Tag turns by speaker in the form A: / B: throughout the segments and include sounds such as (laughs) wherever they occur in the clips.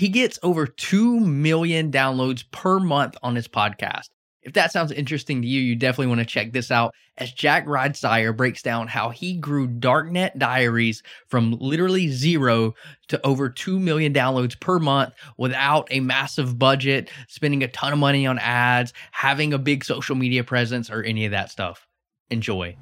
A: He gets over 2 million downloads per month on his podcast. If that sounds interesting to you, you definitely want to check this out as Jack Rhysider breaks down how he grew Darknet Diaries from literally zero to over 2 million downloads per month without a massive budget, spending a ton of money on ads, having a big social media presence, or any of that stuff. Enjoy.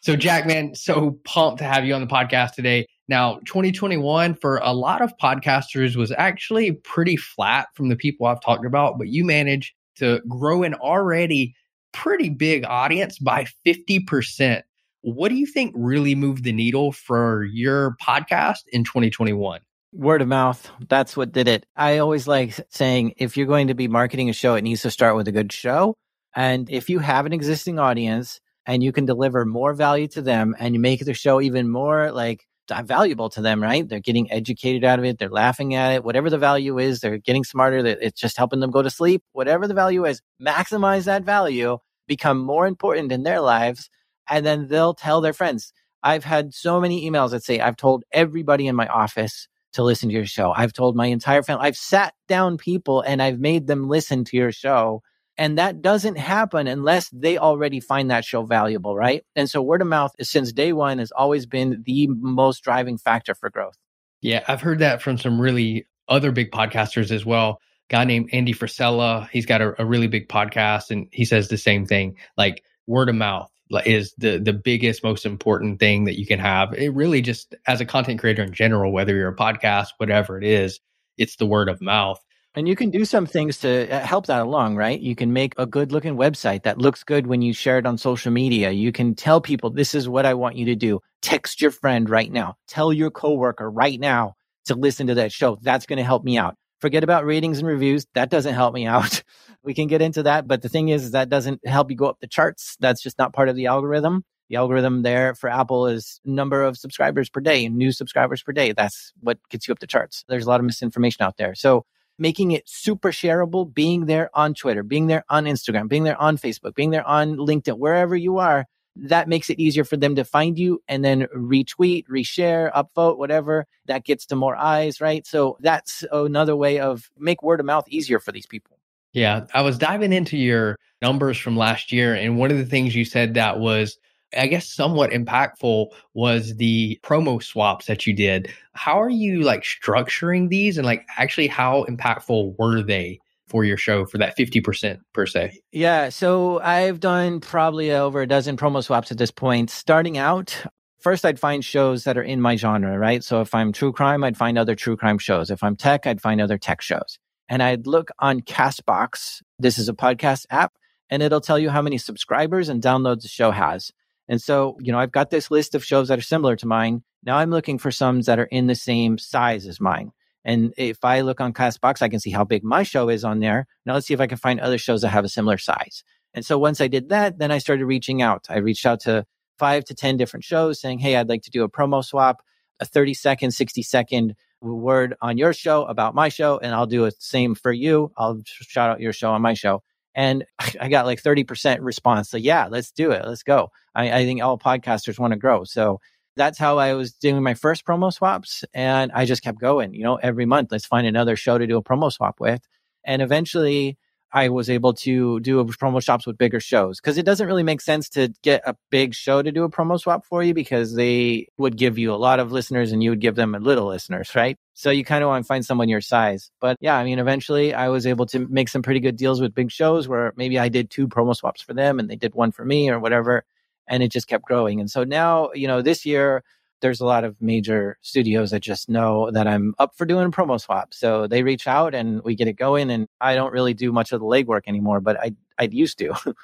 A: So, Jack, man, so pumped to have you on the podcast today. Now, 2021 for a lot of podcasters was actually pretty flat from the people I've talked about, but you managed to grow an already pretty big audience by 50%. What do you think really moved the needle for your podcast in 2021?
B: Word of mouth. That's what did it. I always like saying if you're going to be marketing a show, it needs to start with a good show. And if you have an existing audience and you can deliver more value to them and you make the show even more like Uh, valuable to them, right? They're getting educated out of it. They're laughing at it. Whatever the value is, they're getting smarter. It's just helping them go to sleep. Whatever the value is, maximize that value, become more important in their lives. And then they'll tell their friends. I've had so many emails that say, I've told everybody in my office to listen to your show. I've told my entire family, I've sat down people and I've made them listen to your show and that doesn't happen unless they already find that show valuable, right? And so word of mouth since day one has always been the most driving factor for growth.
A: Yeah, I've heard that from some really other big podcasters as well. guy named Andy Frisella, he's got a, a really big podcast and he says the same thing. Like word of mouth is the the biggest most important thing that you can have it really just as a content creator in general whether you're a podcast whatever it is it's the word of mouth
B: and you can do some things to uh, help that along, right? You can make a good looking website that looks good when you share it on social media. You can tell people, this is what I want you to do. Text your friend right now. Tell your coworker right now to listen to that show. That's going to help me out. Forget about ratings and reviews. That doesn't help me out. (laughs) we can get into that. But the thing is, that doesn't help you go up the charts. That's just not part of the algorithm. The algorithm there for Apple is number of subscribers per day, and new subscribers per day. That's what gets you up the charts. There's a lot of misinformation out there. So making it super shareable, being there on Twitter, being there on Instagram, being there on Facebook, being there on LinkedIn, wherever you are, that makes it easier for them to find you and then retweet, reshare, upvote, whatever. That gets to more eyes, right? So that's another way of make word of mouth easier for these people.
A: Yeah, I was diving into your numbers from last year, and one of the things you said that was I guess somewhat impactful was the promo swaps that you did. How are you like structuring these and like actually how impactful were they for your show for that 50% per se?
B: Yeah, so I've done probably over a dozen promo swaps at this point. Starting out, first I'd find shows that are in my genre, right? So if I'm true crime, I'd find other true crime shows. If I'm tech, I'd find other tech shows. And I'd look on Castbox. This is a podcast app and it'll tell you how many subscribers and downloads the show has. And so, you know, I've got this list of shows that are similar to mine. Now I'm looking for some that are in the same size as mine. And if I look on Castbox, I can see how big my show is on there. Now let's see if I can find other shows that have a similar size. And so once I did that, then I started reaching out. I reached out to five to 10 different shows saying, Hey, I'd like to do a promo swap, a 30 second, 60 second word on your show about my show. And I'll do the same for you. I'll shout out your show on my show. And (laughs) I got like 30% response. So yeah, let's do it. Let's go. I, I think all podcasters want to grow. So that's how I was doing my first promo swaps. And I just kept going, you know, every month, let's find another show to do a promo swap with. And eventually I was able to do promo swaps with bigger shows because it doesn't really make sense to get a big show to do a promo swap for you because they would give you a lot of listeners and you would give them a little listeners, right? So you kind of want to find someone your size. But yeah, I mean, eventually I was able to make some pretty good deals with big shows where maybe I did two promo swaps for them and they did one for me or whatever. And it just kept growing. And so now, you know, this year, there's a lot of major studios that just know that I'm up for doing a promo swap. So they reach out and we get it going. And I don't really do much of the legwork anymore, but I I used to. (laughs)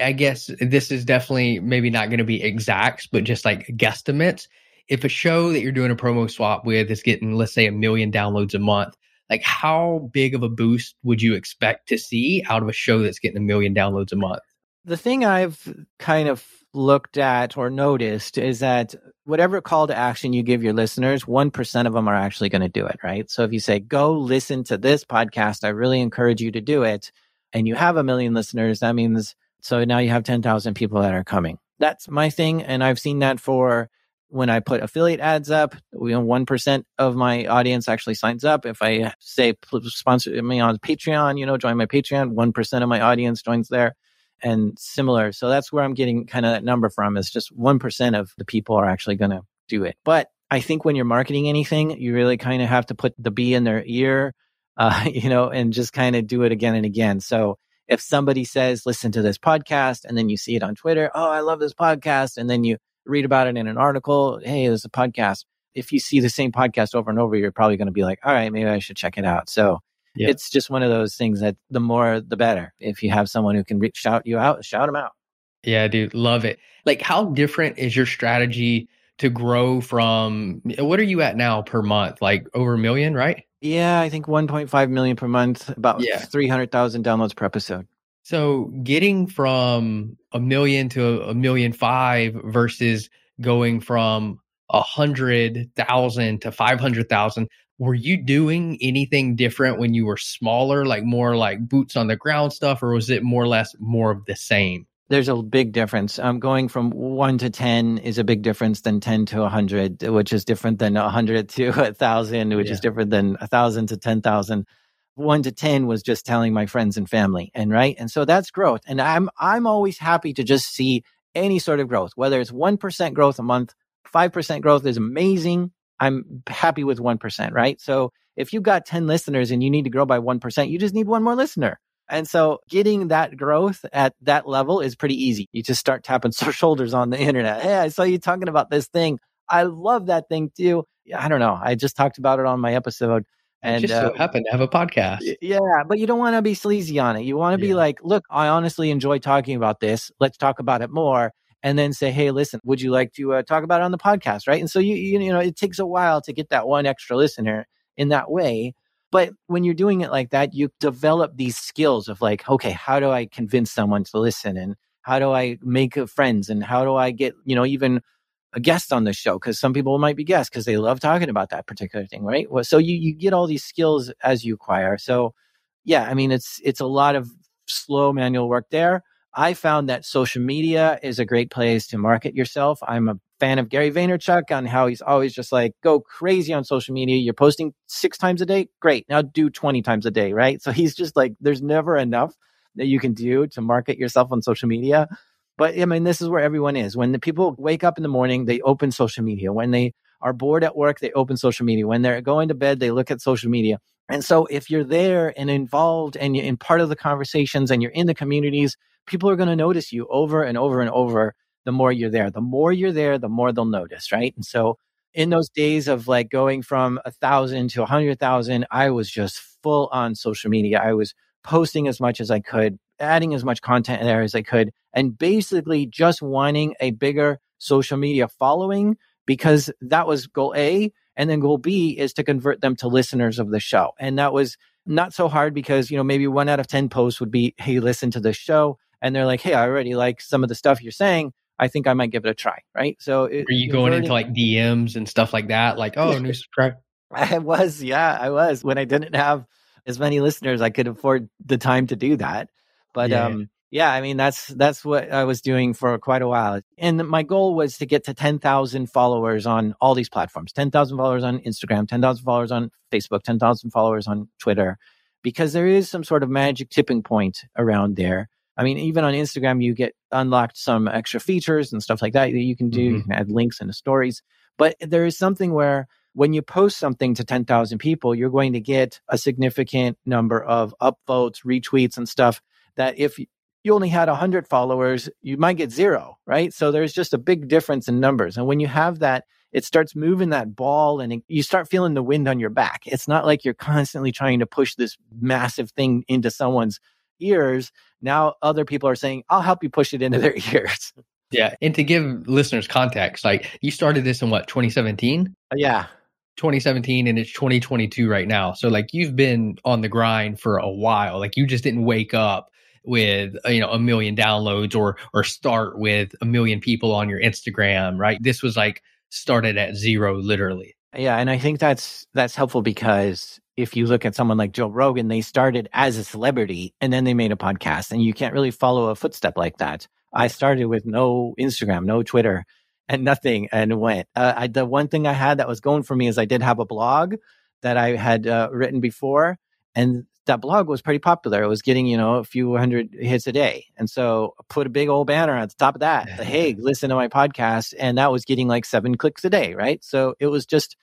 A: I guess this is definitely maybe not going to be exacts, but just like guesstimates. If a show that you're doing a promo swap with is getting, let's say, a million downloads a month, like how big of a boost would you expect to see out of a show that's getting a million downloads a month?
B: The thing I've kind of looked at or noticed is that whatever call to action you give your listeners, 1% of them are actually going to do it, right? So if you say, go listen to this podcast, I really encourage you to do it. And you have a million listeners, that means so now you have 10,000 people that are coming. That's my thing. And I've seen that for when I put affiliate ads up, you know, 1% of my audience actually signs up. If I say sponsor me on Patreon, you know, join my Patreon, 1% of my audience joins there and similar. So that's where I'm getting kind of that number from is just 1% of the people are actually going to do it. But I think when you're marketing anything, you really kind of have to put the bee in their ear, (laughs) uh, you know, and just kind of do it again and again. So if somebody says, listen to this podcast, and then you see it on Twitter, oh, I love this podcast, and then you read about it in an article, hey, there's a podcast. If you see the same podcast over and over, you're probably going to be like, all right, maybe I should check it out. So yeah. it's just one of those things that the more, the better. If you have someone who can reach, shout you out, shout them out.
A: Yeah, dude, love it. Like, how different is your strategy to grow from what are you at now per month? Like over a million, right?
B: Yeah, I think 1.5 million per month, about yeah. 300,000 downloads per episode.
A: So getting from a million to a million five versus going from a hundred thousand to 500,000. Were you doing anything different when you were smaller, like more like boots on the ground stuff, or was it more or less more of the same?
B: There's a big difference. Um, going from one to 10 is a big difference than 10 to 100, which is different than 100 to 1,000, which yeah. is different than 1,000 to 10,000. One to 10 was just telling my friends and family. And right. And so that's growth. And I'm, I'm always happy to just see any sort of growth, whether it's 1% growth a month, 5% growth is amazing. I'm happy with 1%, right? So if you've got 10 listeners and you need to grow by 1%, you just need one more listener. And so getting that growth at that level is pretty easy. You just start tapping (laughs) shoulders on the internet. Hey, I saw you talking about this thing. I love that thing too. I don't know. I just talked about it on my episode.
A: And just so uh, happen to have a podcast.
B: Yeah, but you don't want to be sleazy on it. You want to yeah. be like, look, I honestly enjoy talking about this. Let's talk about it more. And then say, hey, listen, would you like to uh, talk about it on the podcast? Right. And so you, you, know, it takes a while to get that one extra listener in that way. But when you're doing it like that, you develop these skills of like, okay, how do I convince someone to listen? And how do I make friends? And how do I get, you know, even a guest on the show? Because some people might be guests because they love talking about that particular thing, right? Well, so you, you get all these skills as you acquire. So yeah, I mean, it's, it's a lot of slow manual work there. I found that social media is a great place to market yourself. I'm a fan of Gary Vaynerchuk on how he's always just like, go crazy on social media. You're posting six times a day. Great. Now do 20 times a day. Right. So he's just like, there's never enough that you can do to market yourself on social media. But I mean, this is where everyone is. When the people wake up in the morning, they open social media. When they are bored at work, they open social media. When they're going to bed, they look at social media. And so if you're there and involved and you're in part of the conversations and you're in the communities, people are going to notice you over and over and over the more you're there. The more you're there, the more they'll notice, right? And so in those days of like going from a thousand to a hundred thousand, I was just full on social media. I was posting as much as I could, adding as much content there as I could, and basically just wanting a bigger social media following because that was goal A. And then goal B is to convert them to listeners of the show. And that was not so hard because, you know, maybe one out of 10 posts would be, Hey, listen to this show. And they're like, Hey, I already like some of the stuff you're saying. I think I might give it a try. Right. So,
A: it, are you going into like DMs and stuff like that? Like, oh, new (laughs) subscribe.
B: I was, yeah, I was. When I didn't have as many listeners, I could afford the time to do that. But yeah. um, yeah, I mean that's that's what I was doing for quite a while. And my goal was to get to 10,000 followers on all these platforms. 10,000 followers on Instagram, 10,000 followers on Facebook, 10,000 followers on Twitter because there is some sort of magic tipping point around there I mean, even on Instagram, you get unlocked some extra features and stuff like that that you can do. Mm-hmm. You can add links into stories. But there is something where when you post something to 10,000 people, you're going to get a significant number of upvotes, retweets, and stuff that if you only had 100 followers, you might get zero, right? So there's just a big difference in numbers. And when you have that, it starts moving that ball and it, you start feeling the wind on your back. It's not like you're constantly trying to push this massive thing into someone's ears. Now other people are saying, I'll help you push it into their (laughs) ears.
A: Yeah. And to give listeners context, like you started this in what, 2017?
B: Uh, yeah.
A: 2017 and it's 2022 right now. So like you've been on the grind for a while. Like you just didn't wake up with uh, you know a million downloads or or start with a million people on your Instagram, right? This was like started at zero literally.
B: Yeah, and I think that's that's helpful because if you look at someone like Joe Rogan, they started as a celebrity and then they made a podcast, and you can't really follow a footstep like that. I started with no Instagram, no Twitter, and nothing and went. Uh, I, the one thing I had that was going for me is I did have a blog that I had uh, written before, and that blog was pretty popular. It was getting, you know, a few hundred hits a day. And so I put a big old banner at the top of that. (laughs) hey, listen to my podcast. And that was getting like seven clicks a day. Right. So it was just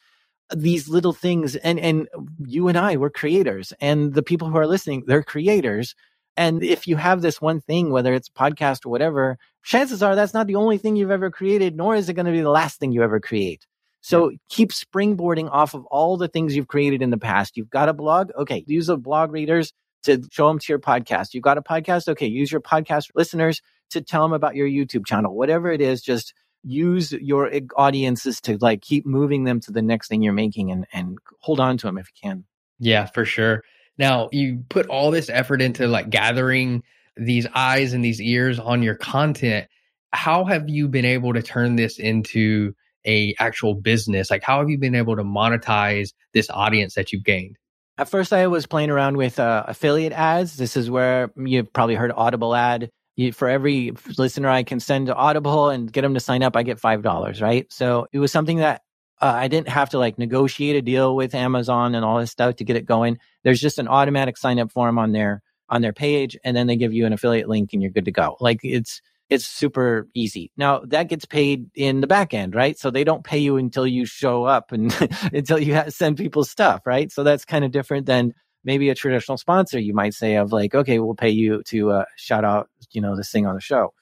B: these little things. And, and you and I were creators and the people who are listening, they're creators. And if you have this one thing, whether it's podcast or whatever, chances are that's not the only thing you've ever created, nor is it going to be the last thing you ever create. So yeah. keep springboarding off of all the things you've created in the past. You've got a blog. Okay. Use the blog readers to show them to your podcast. You've got a podcast. Okay. Use your podcast listeners to tell them about your YouTube channel. Whatever it is, just use your audiences to like keep moving them to the next thing you're making and, and hold on to them if you can.
A: Yeah, for sure. Now you put all this effort into like gathering these eyes and these ears on your content. How have you been able to turn this into a actual business? Like, how have you been able to monetize this audience that you've gained?
B: At first, I was playing around with uh, affiliate ads. This is where you've probably heard Audible ad. For every listener I can send to Audible and get them to sign up, I get five dollars. Right. So it was something that uh, I didn't have to like negotiate a deal with Amazon and all this stuff to get it going. There's just an automatic sign up form on their on their page, and then they give you an affiliate link, and you're good to go. Like it's it's super easy. Now that gets paid in the back end, right? So they don't pay you until you show up and (laughs) until you send people stuff, right? So that's kind of different than maybe a traditional sponsor. You might say of like, okay, we'll pay you to uh, shout out, you know, this thing on the show.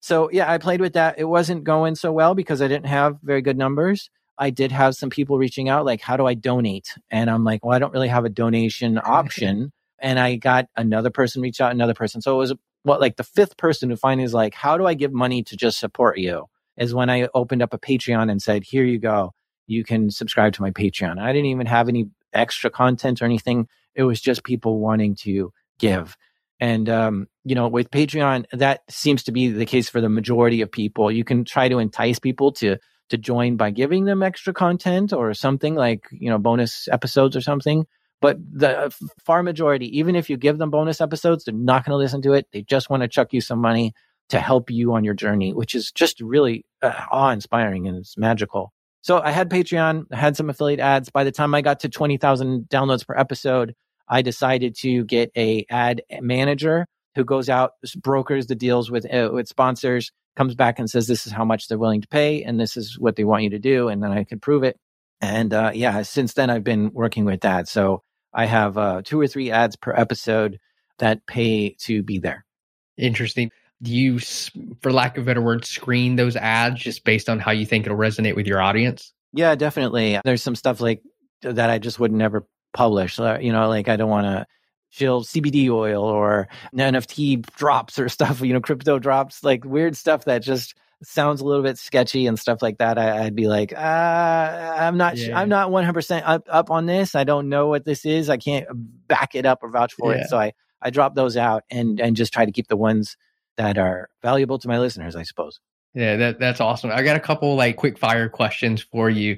B: So yeah, I played with that. It wasn't going so well because I didn't have very good numbers. I did have some people reaching out like, how do I donate? And I'm like, well, I don't really have a donation (laughs) option. and I got another person reach out, another person. So it was what like the fifth person who finally is like, how do I give money to just support you? Is when I opened up a Patreon and said, here you go. You can subscribe to my Patreon. I didn't even have any extra content or anything. It was just people wanting to give. And, um, you know, with Patreon, that seems to be the case for the majority of people. You can try to entice people to, to join by giving them extra content or something like, you know, bonus episodes or something. But the far majority, even if you give them bonus episodes, they're not going to listen to it. They just want to chuck you some money to help you on your journey, which is just really uh, awe inspiring and it's magical. So I had Patreon, I had some affiliate ads. By the time I got to 20,000 downloads per episode, I decided to get a ad manager who goes out, brokers the deals with, uh, with sponsors, comes back and says, this is how much they're willing to pay and this is what they want you to do. And then I can prove it. And uh, yeah, since then I've been working with that. So I have uh, two or three ads per episode that pay to be there.
A: Interesting. Do you, for lack of a better word, screen those ads just based on how you think it'll resonate with your audience?
B: Yeah, definitely. There's some stuff like that I just would never publish. Uh, you know, like I don't want to shill CBD oil or NFT drops or (laughs) stuff, you know, crypto drops, like weird stuff that just sounds a little bit sketchy and stuff like that, I, would be like, uh, I'm not, yeah. I'm not 100% up, up on this. I don't know what this is. I can't back it up or vouch for yeah. it. So I, I drop those out and, and just try to keep the ones that are valuable to my listeners, I suppose.
A: Yeah, that, that's awesome. I got a couple like quick fire questions for you.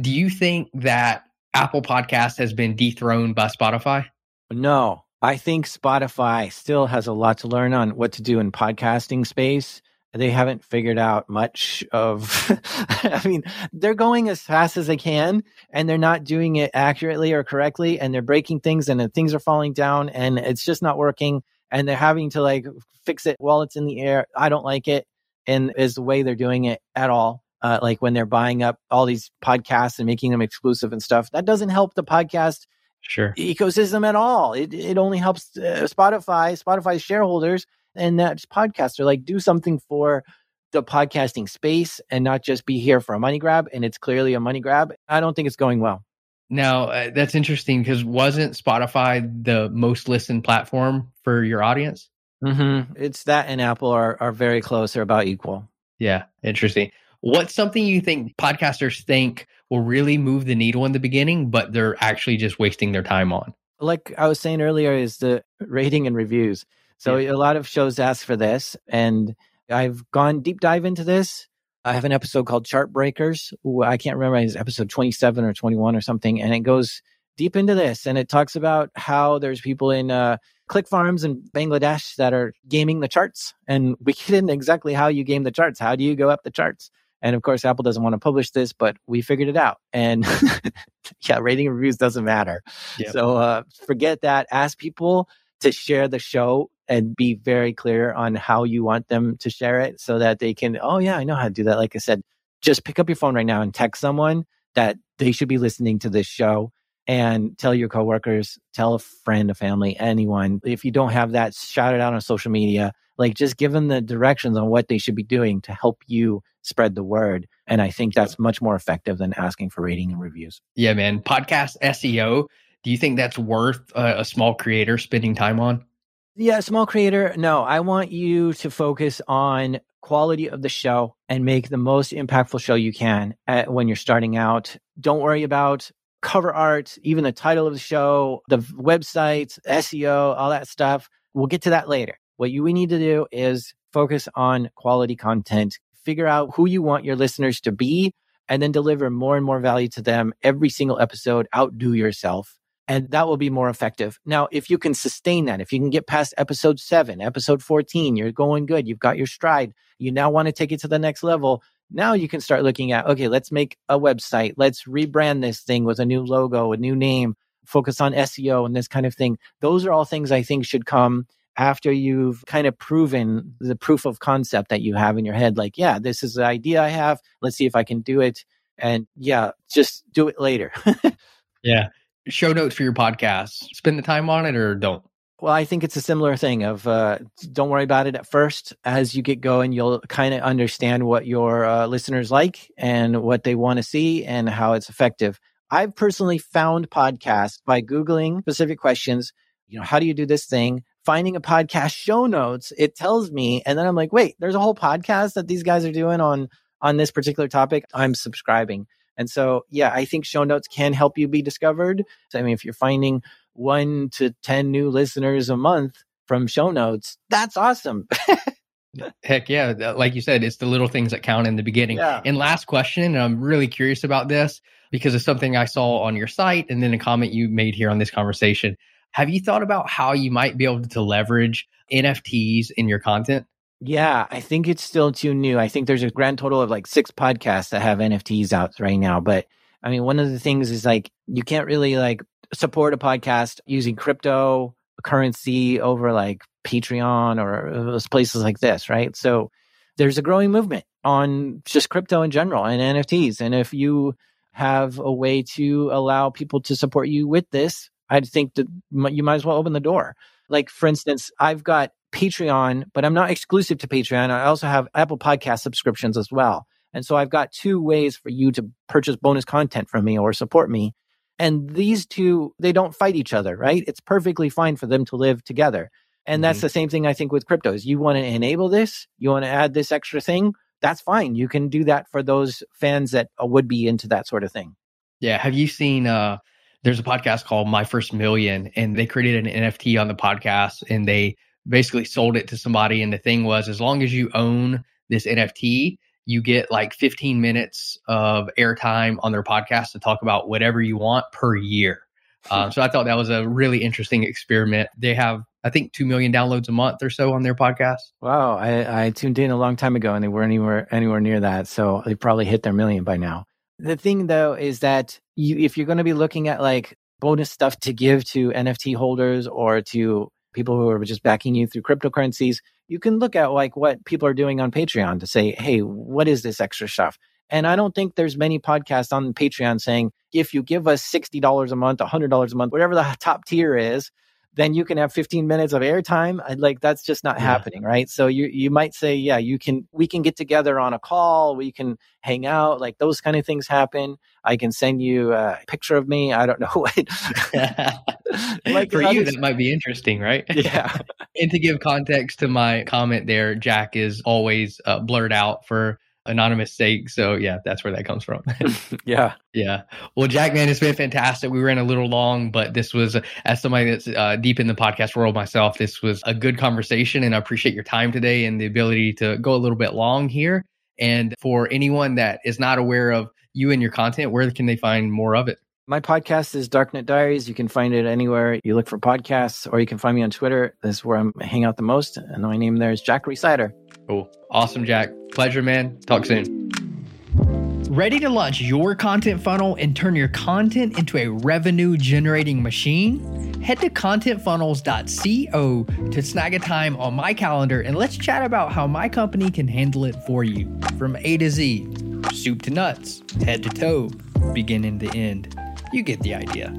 A: Do you think that Apple Podcast has been dethroned by Spotify?
B: No, I think Spotify still has a lot to learn on what to do in podcasting space they haven't figured out much of (laughs) i mean they're going as fast as they can and they're not doing it accurately or correctly and they're breaking things and things are falling down and it's just not working and they're having to like fix it while it's in the air. I don't like it and is the way they're doing it at all uh, like when they're buying up all these podcasts and making them exclusive and stuff that doesn't help the podcast
A: sure.
B: ecosystem at all. It, it only helps uh, spotify spotify's shareholders and that podcaster like do something for the podcasting space and not just be here for a money grab and it's clearly a money grab. I don't think it's going well.
A: Now uh, that's interesting because wasn't spotify the most listened platform for your audience
B: mm-hmm. it's that and apple are, are very close they're about equal
A: yeah interesting what's something you think podcasters think will really move the needle in the beginning but they're actually just wasting their time on
B: like i was saying earlier is the rating and reviews so yeah. a lot of shows ask for this, and I've gone deep dive into this. I have an episode called Chart Breakers. I can't remember, it's episode 27 or 21 or something. And it goes deep into this and it talks about how there's people in uh, click farms in Bangladesh that are gaming the charts. And we (laughs) get into exactly how you game the charts. How do you go up the charts? And of course, Apple doesn't want to publish this, but we figured it out. And (laughs) yeah, rating reviews doesn't matter. Yep. So uh, forget that. Ask people to share the show and be very clear on how you want them to share it so that they can, oh, yeah, I know how to do that. Like I said, just pick up your phone right now and text someone that they should be listening to this show and tell your coworkers, tell a friend, a family, anyone. If you don't have that, shout it out on social media. Like just give them the directions on what they should be doing to help you spread the word. And I think that's much more effective than asking for rating and reviews.
A: Yeah, man. Podcast SEO. Do you think that's worth a, a small creator spending time on?
B: Yeah, small creator. No, I want you to focus on quality of the show and make the most impactful show you can at, when you're starting out. Don't worry about cover art, even the title of the show, the website, SEO, all that stuff. We'll get to that later. What you we need to do is focus on quality content, figure out who you want your listeners to be, and then deliver more and more value to them every single episode. Outdo yourself. And that will be more effective. Now, if you can sustain that, if you can get past episode seven, episode 14, you're going good. You've got your stride. You now want to take it to the next level. Now you can start looking at, okay, let's make a website. Let's rebrand this thing with a new logo, a new name, focus on SEO and this kind of thing. Those are all things I think should come after you've kind of proven the proof of concept that you have in your head like yeah this is the idea i have. Let's see if i can do it. And yeah just do it later. (laughs)
A: Yeah. Show notes for your podcast. Spend the time on it or don't
B: well i think it's a similar thing of uh, don't worry about it at first as you get going you'll kind of understand what your uh, listeners like and what they want to see and how it's effective i've personally found podcasts by googling specific questions you know how do you do this thing finding a podcast show notes, it tells me, and then I'm like, wait, there's a whole podcast that these guys are doing on on this particular topic. I'm subscribing. And so, yeah, I think show notes can help you be discovered. So, I mean, if you're finding one to 10 new listeners a month from show notes, that's awesome. (laughs)
A: Heck yeah. Like you said, it's the little things that count in the beginning. Yeah. And last question, and I'm really curious about this because it's something I saw on your site and then a comment you made here on this conversation. Have you thought about how you might be able to leverage NFTs in your content?
B: Yeah, I think it's still too new. I think there's a grand total of like six podcasts that have NFTs out right now. But I mean, one of the things is like you can't really like support a podcast using crypto currency over like Patreon or uh, places like this, right? So there's a growing movement on just crypto in general and NFTs. And if you have a way to allow people to support you with this, I think that you might as well open the door. Like, for instance, I've got Patreon, but I'm not exclusive to Patreon. I also have Apple Podcast subscriptions as well. And so I've got two ways for you to purchase bonus content from me or support me. And these two, they don't fight each other, right? It's perfectly fine for them to live together. And that's mm-hmm. the same thing I think with cryptos. You want to enable this, you want to add this extra thing, that's fine. You can do that for those fans that would be into that sort of thing.
A: Yeah. Have you seen uh there's a podcast called My First Million, and they created an NFT on the podcast and they basically sold it to somebody. And the thing was, as long as you own this NFT, you get like 15 minutes of airtime on their podcast to talk about whatever you want per year. Um, so I thought that was a really interesting experiment. They have, I think, 2 million downloads a month or so on their podcast.
B: Wow. I, I tuned in a long time ago and they weren't anywhere, anywhere near that. So they probably hit their million by now. The thing though is that you, if you're going to be looking at like bonus stuff to give to NFT holders or to people who are just backing you through cryptocurrencies, you can look at like what people are doing on Patreon to say, hey, what is this extra stuff? And I don't think there's many podcasts on Patreon saying, if you give us $60 a month, $100 a month, whatever the (laughs) top tier is, then you can have 15 minutes of airtime. Like that's just not yeah. happening, right? So you you might say, yeah, you can we can get together on a call, we can hang out, like those kind of things happen. I can send you a picture of me. I don't know (laughs) what. (laughs)
A: like for you, that might be interesting, right? (laughs)
B: Yeah.
A: and to give context to my comment there, Jack is always uh, blurred out for anonymous sake. So yeah, that's where that comes from. (laughs)
B: yeah.
A: Yeah. Well, Jack, man, it's been fantastic. We ran a little long, but this was, as somebody that's uh, deep in the podcast world myself, this was a good conversation. And I appreciate your time today and the ability to go a little bit long here. And for anyone that is not aware of you and your content, where can they find more of it?
B: My podcast is Darknet Diaries. You can find it anywhere you look for podcasts, or you can find me on Twitter. This is where I'm hang out the most. And my name there is Jack Rhysider.
A: Cool. Awesome, Jack. Pleasure, man. Talk soon. Ready to launch your content funnel and turn your content into a revenue generating machine? Head to contentfunnels.co to snag a time on my calendar and let's chat about how my company can handle it for you from A to Z, soup to nuts, head to toe, beginning to end. You get the idea.